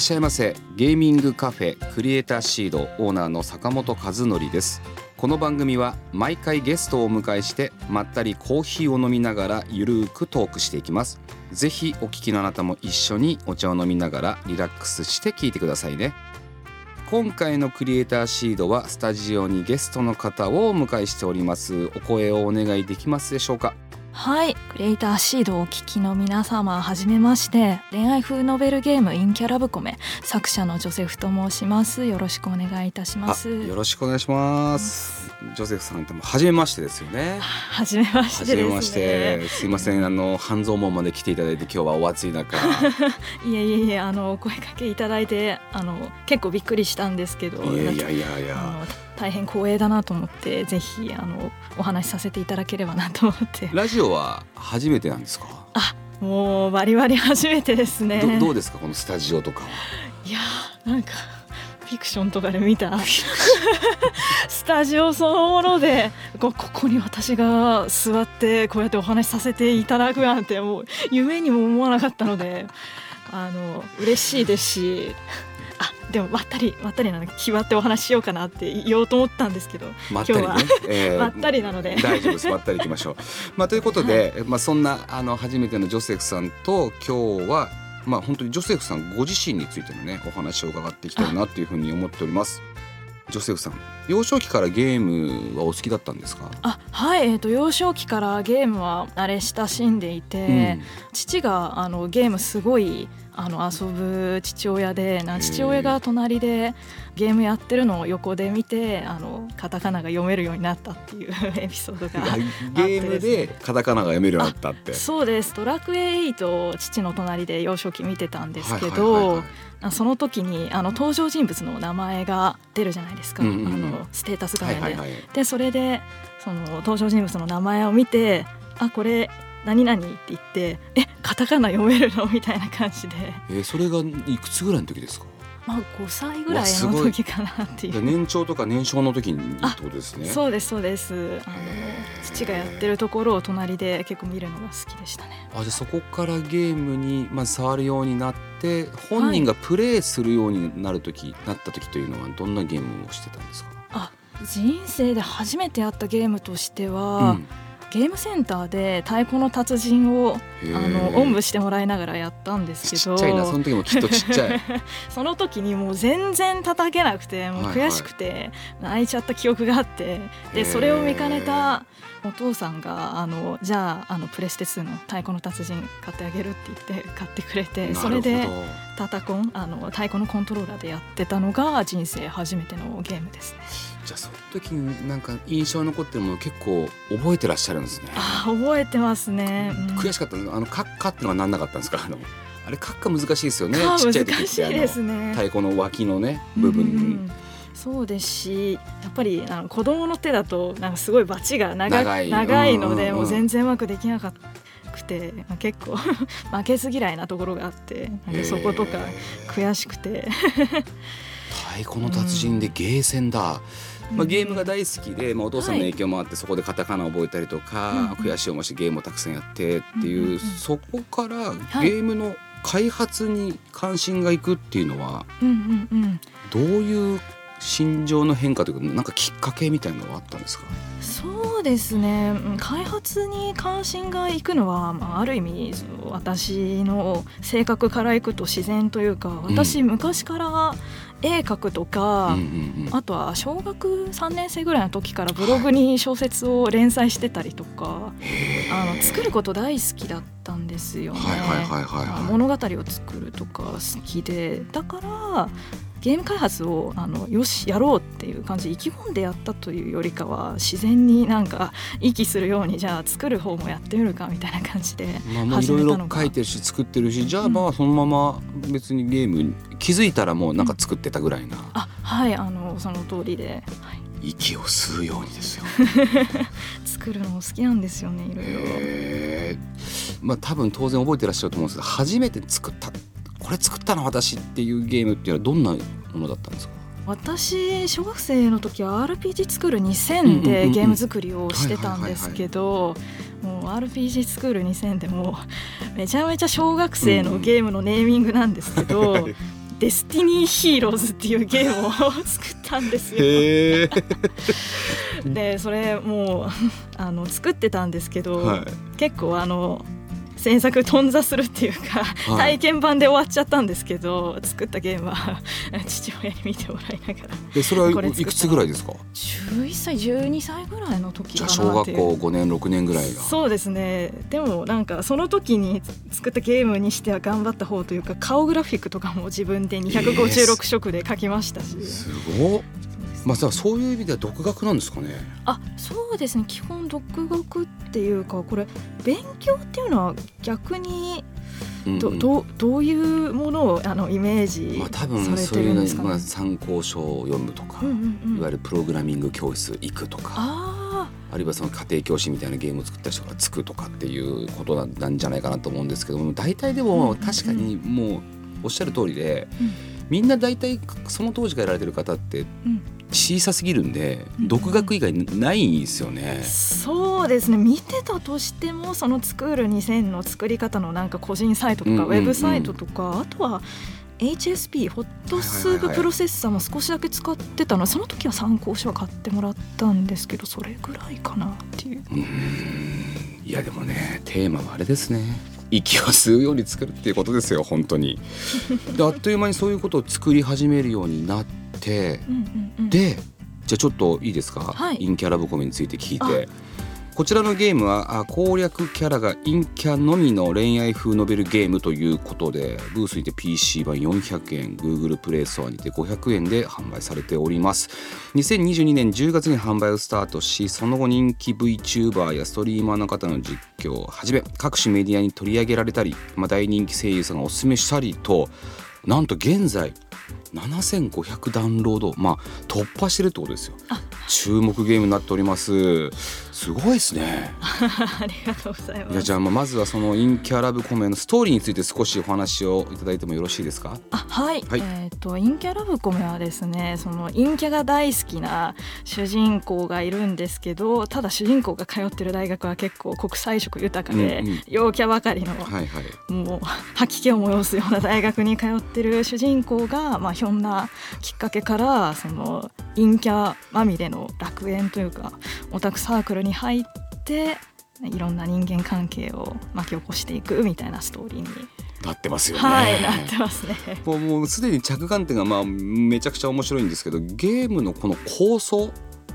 っしゃいませ。ゲーミングカフェクリエイターシードオーナーの坂本和則です。この番組は毎回ゲストをお迎えしてまったりコーヒーを飲みながらゆるーくトークしていきます。ぜひお聞きのあなたも一緒にお茶を飲みながらリラックスして聞いてくださいね。今回のクリエイターシードはスタジオにゲストの方をお迎えしております。お声をお願いできますでしょうか？はい。クリエイターシードをお聞きの皆様はじめまして。恋愛風ノベルゲームインキャラブコメ。作者のジョセフと申します。よろしくお願いいたします。よろしくお願いします。ジョセフさんとも初めましてですよね。はじめまして初めまして。すいません。あの半蔵門まで来ていただいて今日はお暑い中。いえいえいえあのお声かけいただいてあの結構びっくりしたんですけど。いやいやいやいや大変光栄だなと思ってぜひあのお話しさせていただければなと思って。ラジオは初めてなんですか？あもうバリバリ初めてですね。どうですかこのスタジオとかいやなんかフィクションとかで見た。スタジオそのものでここに私が座ってこうやってお話しさせていただくなんてもう夢にも思わなかったのであの嬉しいですし。あでもまったりまったりなので気張ってお話ししようかなって言おうと思ったんですけど、まったりね、えー、まったりなので。大丈夫です。まったりいきましょう。まあ、ということで、はい、まあ、そんなあの初めてのジョセフさんと今日はまあ本当にジョセフさんご自身についてのねお話を伺っていきたいなというふうに思っております。ジョセフさん幼少期からゲームはお好きだったんですか？あはい、えーと、幼少期からゲームは慣れ親しんでいて、うん、父があのゲームすごいあの遊ぶ父親でな父親が隣でゲームやってるのを横で見てあのカタカナが読めるようになったっていうエピソードがゲームでカタカナが読めるようになったって。そうです。ドラクエ8父の隣で幼少期見てたんですけど、その時にあの登場人物の名前が出るじゃないですか、うんうん、あのステータス画面で。はいはいはい、でそれでその登場人物の名前を見てあこれ何々って言ってえカタカナ読めるの？みたいな感じで、えー、それがいくつぐらいの時ですか？まあ5歳ぐらいの時かなっていう。年長とか年少の時にってことですね。そうですそうです。あの父がやってるところを隣で結構見るのが好きでしたね。あじゃあそこからゲームにまず触るようになって本人がプレイするようになる時、はい、なった時というのはどんなゲームをしてたんですか？あ人生で初めてやったゲームとしては、うんゲームセンターで太鼓の達人をあのおんぶしてもらいながらやったんですけど。ちっちゃいなその時もきっとちっちゃい。その時にもう全然叩けなくてもう悔しくて泣いちゃった記憶があってでそれを見かねたお父さんがあのじゃああのプレステ2の太鼓の達人買ってあげるって言って買ってくれてそれでタタコンあの太鼓のコントローラーでやってたのが人生初めてのゲームですね。じゃあその時になんか印象残ってるもの結構覚えてらっしゃるんですね。あ覚えてますね。うん、悔しかったあのカッカってのはなんなかったんですか？あのあれカッカ難しいですよね。ちっちゃい時ってあの太鼓の脇のね部分。うんそうですしやっぱりあの子供の手だとなんかすごいバチが長長い。ので、もう全然うまくできなかったくて、まあ、結構 負けず嫌いなところがあってそことか悔しくて太鼓の達人でゲーセンだ、うん、まあ、ゲームが大好きで、まあ、お父さんの影響もあって、そこでカタカナ覚えたりとか、悔しい思いしてゲームをたくさんやってっていう、そこからゲームの開発に関心がいくっていうのは、どういう心情の変化というかなんかきっかけみたいなのはあったんですか？そうですね。開発に関心がいくのは、まあ、ある意味私の性格からいくと自然というか私、昔から絵描くとか、あとは小学3年生ぐらいの時からブログに小説を連載してたりとか、あの作ること大好きだったんですよね。物語を作るとか好きで。だからゲーム開発をあのよしやろうっていう感じで意気込んでやったというよりかは自然になんか息するようにじゃあ作る方もやってみるかみたいな感じでまあ、もういろいろ書いてるし作ってるしじゃあまあそのまま別にゲーム気づいたらもうなんか作ってたぐらいな、あはいあのその通りで、はい、息を吸うようにですよ。作るのも好きなんですよねいろいろ。まあ多分当然覚えてらっしゃると思うんですけど初めて作ったこれ作ったの私っていうゲームっていうのはどんなものだったんですか？私小学生の時は RPG スクール2000うんうんうんうん。でゲーム作りをしてたんですけどもう RPG スクール2000でもうめちゃめちゃ小学生のゲームのネーミングなんですけど「デスティニーヒーローズ」っていうゲームを作ったんですよ。でそれもうあの作ってたんですけど、はい、結構あの制作頓挫するっていうか、い。体験版で終わっちゃったんですけど作ったゲームは 父親に見てもらいながらでそれはいくつぐらいですか？11歳12歳ぐらいの時じゃかあ小学校5年6年ぐらいがそうですね。でもなんかその時に作ったゲームにしては頑張った方というか顔グラフィックとかも自分で256色で描きましたし、すごっまあさそういう意味では独学なんですかね。あそうですね。基本独学っていうかこれ勉強っていうのは逆にど,、うんうん。どうどういうものをあのイメージまあ多分そういうのに、参考書を読むとか、うんうんうん。いわゆるプログラミング教室行くとかああるいはその家庭教師みたいなゲームを作った人がつくとかっていうことなんじゃないかなと思うんですけども大体でうんうんうん。も確かにもうおっしゃる通りで、うんみんな大体その当時からやられてる方ってうん。小さすぎるんで、うん。独学以外ないんですよね。あ。そうですね。見てたとしてもその作る2000の作り方のなんか個人サイトとか、うんうんうん。ウェブサイトとかあとは HSP ホットスーププロセッサーも少しだけ使ってたの。その時は参考書は買ってもらったんですけどそれぐらいかなっていう。うーん。いやでもねテーマはあれですね息を吸うように作るっていうことですよ本当に。であっという間にそういうことを作り始めるようになってうんでじゃあちょっといいですか、はい。陰キャラブコメについて聞いてこちらのゲームはあ攻略キャラが陰キャのみの恋愛風ノベルゲームということでブースにて PC 版400円 Google プレイストアにて500円で販売されております。2022年10月に販売をスタートしその後人気 VTuber やストリーマーの方の実況をはじめ各種メディアに取り上げられたり、まあ、大人気声優さんがおすすめしたりとなんと現在7500ダウンロードまあ突破してるってことですよ。あ。注目ゲームになっておりますすごいですね。ありがとうございます。じゃあまずはその陰キャラブコメのストーリーについて少しお話をいただいてもよろしいですか？あはい、はい。えっ、と陰キャラブコメはですねその陰キャが大好きな主人公がいるんですけどただ主人公が通ってる大学は結構国際色豊かで、うんうん陽キャばかりの、はいはい。もう吐き気を催すような大学に通ってる主人公が、まあ、ひょんなきっかけからその陰キャまみれの楽園というかオタクサークルに入っていろんな人間関係を巻き起こしていくみたいなストーリーに、なってますよね。はいなってますね。もうもうすでに着眼点がまあめちゃくちゃ面白いんですけどゲームのこの構想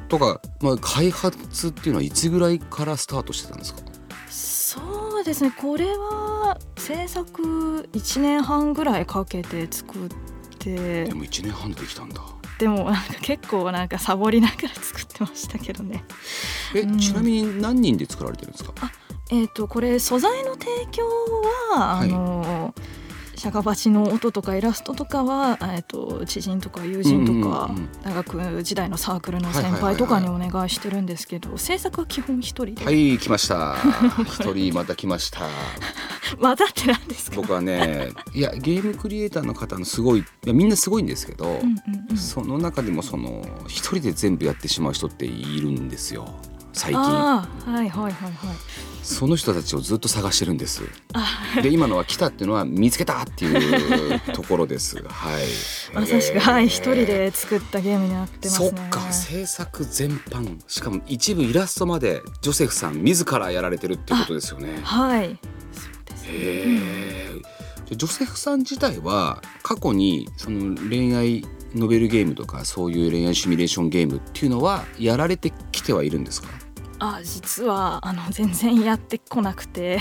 とか、まあ、開発っていうのはいつぐらいからスタートしてたんですか？そうですね。これは制作1年半ぐらいかけて作って。でも1年半でできたんだでもなんか結構なんかサボりながら作ってましたけどね。え、うん。ちなみに何人で作られてるんですか？えっ、とこれ素材の提供は、はい。あの釈迦鉢の音とかイラストとかは、えー、と知人とか友人とか、大学時代のサークルの先輩とかにお願いしてるんですけど制作は基本一人で、はい来ました。一人また来ました。まだってなんですか？僕はねいやゲームクリエイターの方のすごいいやみんなすごいんですけど、その中でもその一人で全部やってしまう人っているんですよ最近。はいはいはいはい。その人たちをずっと探してるんです。あ。で今のは来たっていうのは見つけたっていう ところです。はい。まさしくはい一人で作ったゲームになってますね。そっか制作全般。しかも一部イラストまでジョセフさん自らやられてるっていうことですよね。はい。そうですね。へえジョセフさん自体は過去にその恋愛ノベルゲームとかそういう恋愛シミュレーションゲームっていうのはやられてきてはいるんですか？あ実はあの全然やってこなくて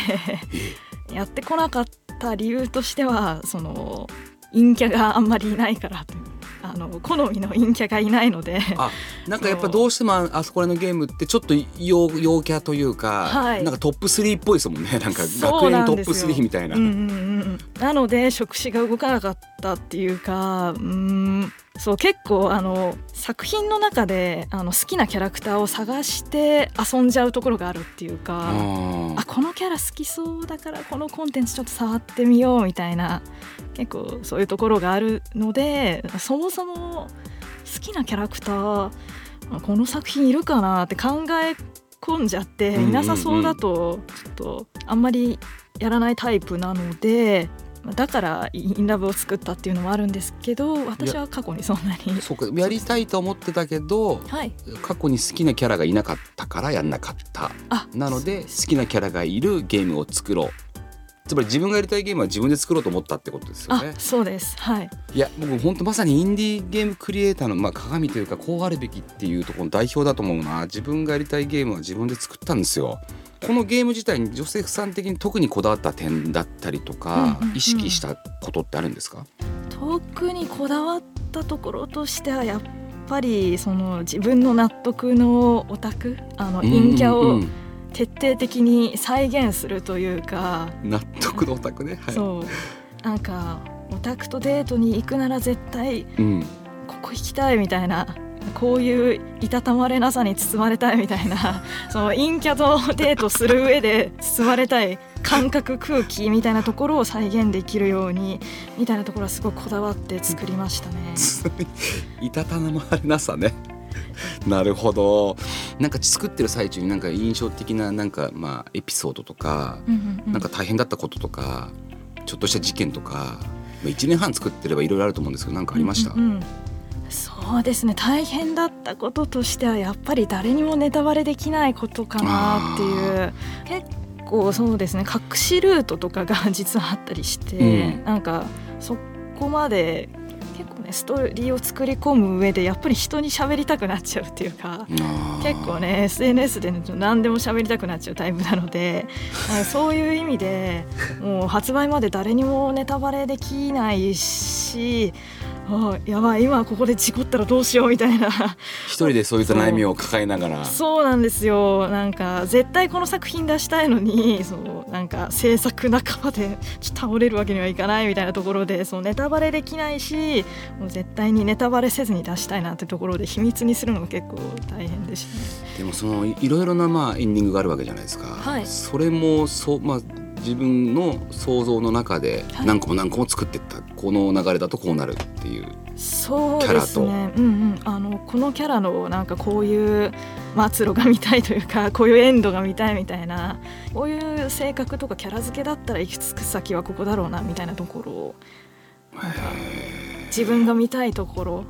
やってこなかった理由としてはその陰キャがあんまりいないからというあの好みの陰キャがいないのであなんかやっぱどうしてもあそこらのゲームってちょっと陽陽キャというか、はい、なんかトップ3っぽいですもんね。なんか学園トップ3みたいな。うんうんうん、なので触手が動かなかったっていうかうんそう結構あの作品の中であの好きなキャラクターを探して遊んじゃうところがあるっていうかあこのキャラ好きそうだからこのコンテンツちょっと触ってみようみたいな結構そういうところがあるのでそもそも好きなキャラクターこの作品いるかなって考え込んじゃっていなさそうだとちょっとあんまりやらないタイプなのでだからインラブを作ったっていうのもあるんですけど私は過去にそんなにそうかやりたいと思ってたけど、はい、過去に好きなキャラがいなかったからやんなかったなので好きなキャラがいるゲームを作ろうつまり自分がやりたいゲームは自分で作ろうと思ったってことですよね。そうです。はい。いや僕本当まさにインディーゲームクリエイターのまあ鏡というかこうあるべきっていうところの代表だと思うな。自分がやりたいゲームは自分で作ったんですよ。このゲーム自体にジョセフさん的に特にこだわった点だったりとか、意識したことってあるんですか？特にこだわったところとしてはやっぱりその自分の納得のオタクあの陰キャを徹底的に再現するというか、納得のオタクね、はい、そう。なんかオタクとデートに行くなら絶対ここ行きたいみたいなこういういたたまれなさに包まれたいみたいな その陰キャとデートする上で包まれたい感覚空気みたいなところを再現できるようにみたいなところはすごいこだわって作りましたね。いたたまれなさね。なるほど。なんか作ってる最中になんか印象的ななんかまあエピソードとか、うんうん、なんか大変だったこととかちょっとした事件とか1年半作ってればいろいろあると思うんですけど何かありました、うんうんそうですね。大変だったこととしてはやっぱり誰にもネタバレできないことかなっていう。結構そうですね。隠しルートとかが実はあったりして、うん、なんかそこまで結構ねストーリーを作り込む上でやっぱり人に喋りたくなっちゃうっていうか結構ね SNS で、ね、何でも喋りたくなっちゃうタイプなのでそういう意味でもう発売まで誰にもネタバレできないしあやばい。今ここで事故ったらどうしようみたいな。一人でそういった悩みを抱えながら。そうなんですよ。なんか絶対この作品出したいのにそうなんか制作仲間でちょっと倒れるわけにはいかないみたいなところでそうネタバレできないしもう絶対にネタバレせずに出したいなってところで秘密にするのが結構大変でしたね。でもそのいろいろなまあエンディングがあるわけじゃないですか、はい、それもそうまあ自分の想像の中で何個も何個も作っていった、はい、この流れだとこうなるっていうそうですね、うんうん、あのこのキャラのなんかこういう末路が見たいというか こういうエンドが見たいみたいなこういう性格とかキャラ付けだったら行き着く先はここだろうなみたいなところを自分が見たいところ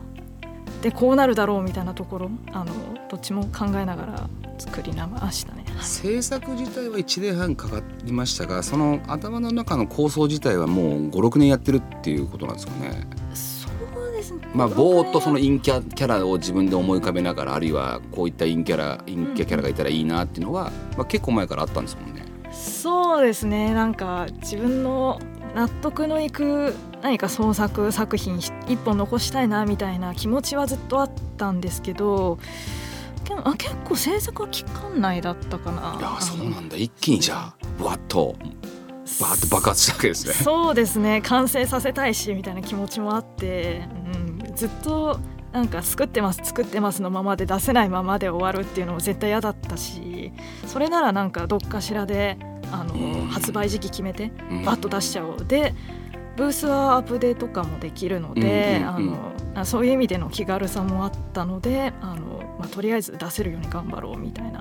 でこうなるだろうみたいなところあのどっちも考えながら作りましたね。制作自体は1年半かかりましたがその頭の中の構想自体はもう56年やってるっていうことなんですかね。そうですね。まあぼーっとその陰キャキャラを自分で思い浮かべながらあるいはこういった陰キャラ陰キャキャラがいたらいいなっていうのは、まあ、結構前からあったんですもんね。そうですね。なんか自分の納得のいく何か創作作品一本残したいなみたいな気持ちはずっとあったんですけどあ結構制作は期間内だったかな。いやそうなんだ。一気にじゃあわっとバーッと爆発したわけですね。そうですね。完成させたいしみたいな気持ちもあって、うん、ずっとなんか作ってます作ってますのままで出せないままで終わるっていうのも絶対嫌だったしそれならなんかどっかしらであの、発売時期決めてバッと出しちゃおう。でブースはアップデートとかもできるので、あのそういう意味での気軽さもあったのであのまあ、とりあえず出せるように頑張ろうみたいな。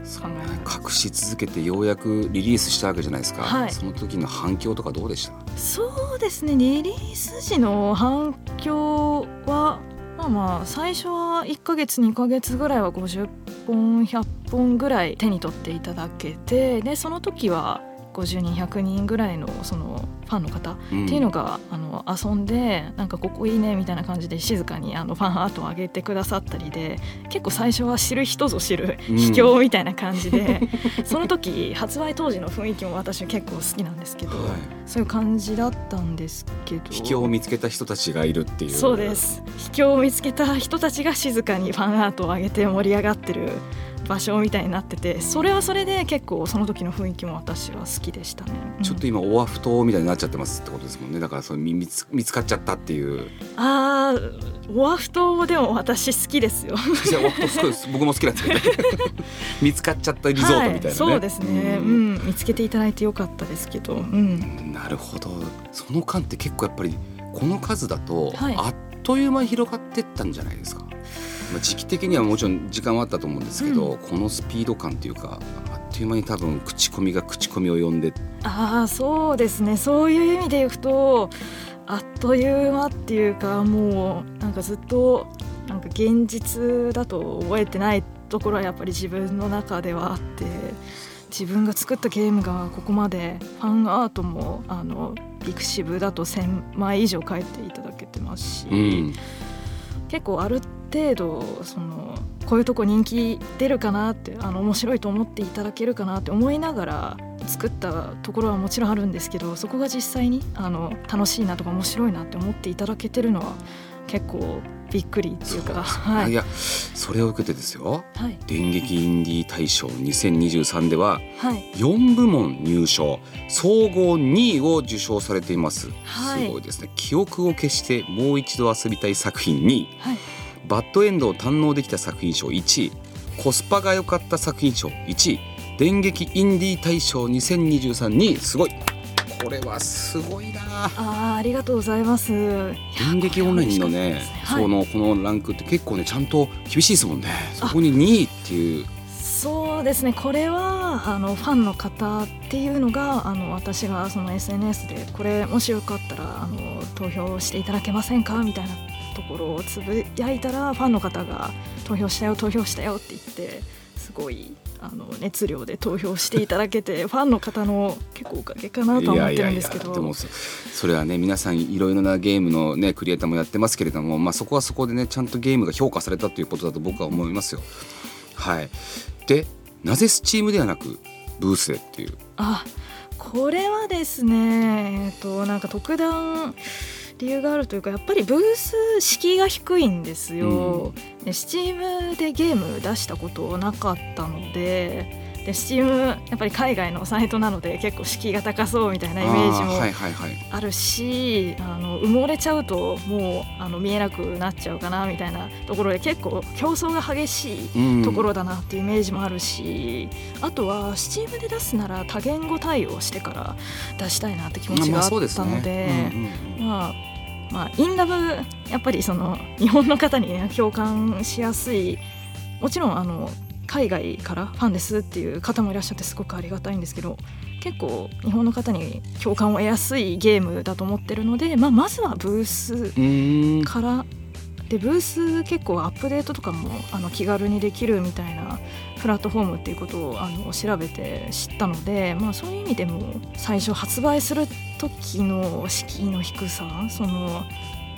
隠し続けてようやくリリースしたわけじゃないですか、はい、その時の反響とかどうでした？そうですね。リリース時の反響はまあまあ最初は1か月2か月ぐらいは50本100本ぐらい手に取っていただけてでその時は50人100人ぐらいのそのファンの方ってうんいうのが、あの遊んでなんかここいいねみたいな感じで静かにあのファンアートを上げてくださったりで結構最初は知る人ぞ知るうん。秘境みたいな感じで、その時発売当時の雰囲気も私結構好きなんですけど、はい。そういう感じだったんですけど。秘境を見つけた人たちがいるっていう。そうです。秘境を見つけた人たちが静かにファンアートを上げて盛り上がってる場所みたいになっててそれはそれで結構その時の雰囲気も私は好きでしたね。うん。ちょっと今オアフ島みたいになっちゃってますってことですもんね。だからその見見つ見つかっちゃったっていう。あーオアフ島でも私好きですよ。いやオアフ島すごい僕も好きなんですけどね。見つかっちゃったリゾートみたいなね、はい、そうですね、うん。見つけていただいてよかったですけど、うん、なるほど。その間って結構やっぱりこの数だとはい。あっという間に広がってったんじゃないですか、まあ、時期的にはもちろん時間はあったと思うんですけど、うこのスピード感っていうかあっという間に多分口コミが口コミを呼んで。ああそうですね。そういう意味でいくとあっという間っていうかもうなんかずっとなんか現実だと覚えてないところはやっぱり自分の中ではあって自分が作ったゲームがここまでファンアートもあのピクシブだと1,000枚以上書いていただけてますし、うん。結構ある程度そのこういうとこ人気出るかなってあの面白いと思っていただけるかなって思いながら作ったところはもちろんあるんですけどそこが実際にあの楽しいなとか面白いなって思っていただけてるのは結構びっくりっていうかはい。い、やそれを受けてですよはい電撃インディー大賞2023でははい。4部門入賞総合2位を受賞されています、はい。すごいですね。記憶を消してもう一度遊びたい作品2位はいバッドエンドを堪能できた作品賞1位。コスパが良かった作品賞1位。電撃インディー大賞2023にすごい。これはすごいな。あーありがとうございます。電撃オンラインのねはい。そのこのランクって結構ねちゃんと厳しいですもんねそこに2位っていう。そうですね。これはあのファンの方っていうのがあの私がその SNS でこれもしよかったらあの投票していただけませんか？みたいなところをつぶやいたらファンの方が投票したよ投票したよって言ってすごいあの熱量で投票していただけて ファンの方の結構おかげかなとは思ってるんですけど。でもそそれはね皆さんいろいろなゲームのねクリエイターもやってますけれども、まあ、そこはそこでねちゃんとゲームが評価されたということだと僕は思いますよ。はい、でなぜスチームではなくブースでっていう。あこれはですねえっとなんか特段理由があるというかやっぱりブース敷居が低いんですよ。で Steam でゲーム出したことなかったのでで Steam やっぱり海外のサイトなので結構敷居が高そうみたいなイメージあもはいはいはい。あるしあの埋もれちゃうともうあの見えなくなっちゃうかなみたいなところで結構競争が激しいうん。ところだなっていうイメージもあるし、あとは Steam で出すなら多言語対応してから出したいなって気持ちがあったので,、まあまあインラブやっぱりその日本の方に、ね、共感しやすい。もちろんあの海外からファンですっていう方もいらっしゃってすごくありがたいんですけど結構日本の方に共感を得やすいゲームだと思ってるので、まあ、まずはブースからでブース結構アップデートとかもあの気軽にできるみたいなプラットフォームっていうことをあの調べて知ったので、まあ、そういう意味でも最初発売する時の敷居の低さその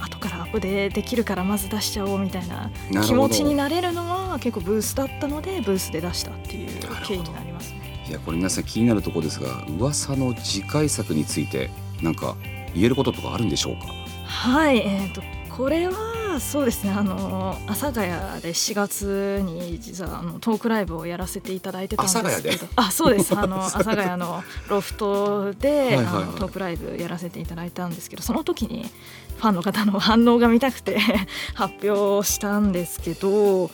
後からアップデートできるからまず出しちゃおうみたいな気持ちになれるのは結構ブースだったのでブースで出したっていう経緯になりますね。いやこれ皆さん気になるところですが噂の次回作についてなんか言えることとかあるんでしょうか？はい、えー、とこれはそうですね。あの阿佐ヶ谷で4月に実はあのトークライブをやらせていただいてたんですけど。阿佐ヶ谷で？あそうです。あの阿佐ヶ谷のロフトでトークライブやらせていただいたんですけどその時にファンの方の反応が見たくて 発表したんですけど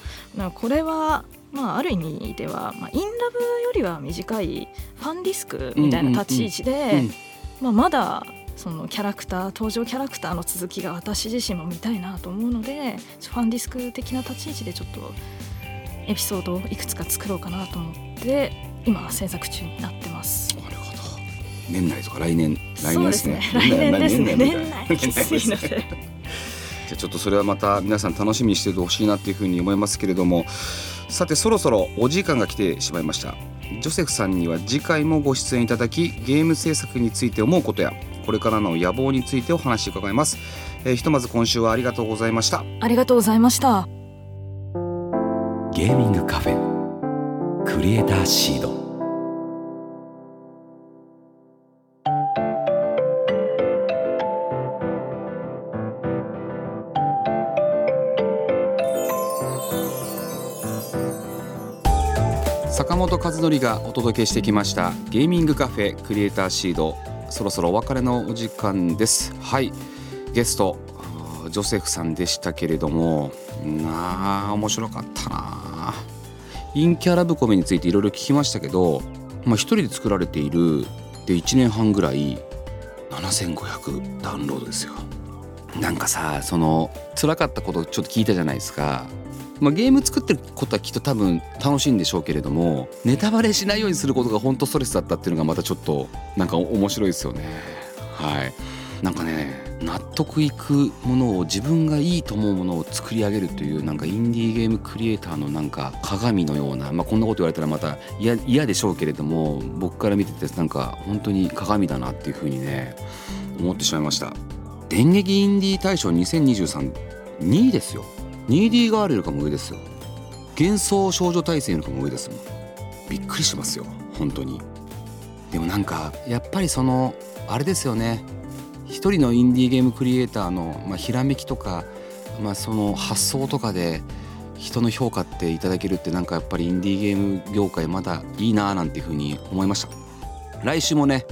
これはまあ、ある意味では、まあ、インラブよりは短いファンディスクみたいな立ち位置で、うん。まあ、まだそのキャラクター登場キャラクターの続きが私自身も見たいなと思うのでファンディスク的な立ち位置でちょっとエピソードをいくつか作ろうかなと思って今制作中になってます。なるほど。年内とか来年来年ですすね。ね来年ですね。年内きついので。じゃあちょっとそれはまた皆さん楽しみにしててほしいなっていうふうに思いますけれどもさてそろそろお時間が来てしまいました。ジョセフさんには次回もご出演いただきゲーム制作について思うことやこれからの野望についてお話伺います、えーひとまず今週はありがとうございました。ありがとうございました。ゲーミングカフェクリエイターシード。坂本和則がお届けしてきましたゲーミングカフェクリエイターシードそろそろお別れのお時間です。はい。ゲストジョセフさんでしたけれどもなあ面白かったな。陰キャラブコメについていろいろ聞きましたけど、まあ、一人で作られているで1年半ぐらい7500ダウンロードですよ。なんかさその辛かったことちょっと聞いたじゃないですか。まあ、ゲーム作ってることはきっと多分楽しいんでしょうけれどもネタバレしないようにすることが本当ストレスだったっていうのがまたちょっとなんか面白いですよね。はい。なんかね納得いくものを自分がいいと思うものを作り上げるというなんかインディーゲームクリエイターのなんか鏡のような、まあ、こんなこと言われたらまた嫌でしょうけれども僕から見ててなんか本当に鏡だなっていうふうにね思ってしまいました。電撃インディー大賞20232位ですよ。2D ガールよりかも上ですよ。幻想少女大戦よりかも上ですもん。びっくりしますよ。本当に。でもなんかやっぱりそのあれですよね。一人のインディーゲームクリエイターの、まあ、ひらめきとか、まあ、その発想とかで人の評価っていただけるってなんかやっぱりインディーゲーム業界まだいいなーなんていうふうに思いました。来週もね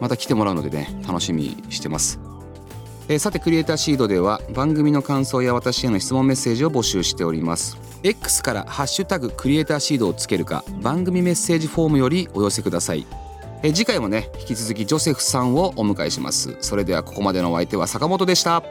また来てもらうのでね楽しみにしてます。えーさてクリエイターシードでは番組の感想や私への質問メッセージを募集しております。X から「ハッシュタグクリエイターシード」をつけるか番組メッセージフォームよりお寄せください。えー次回もね引き続きジョセフさんをお迎えします。それではここまでのお相手は坂本でした。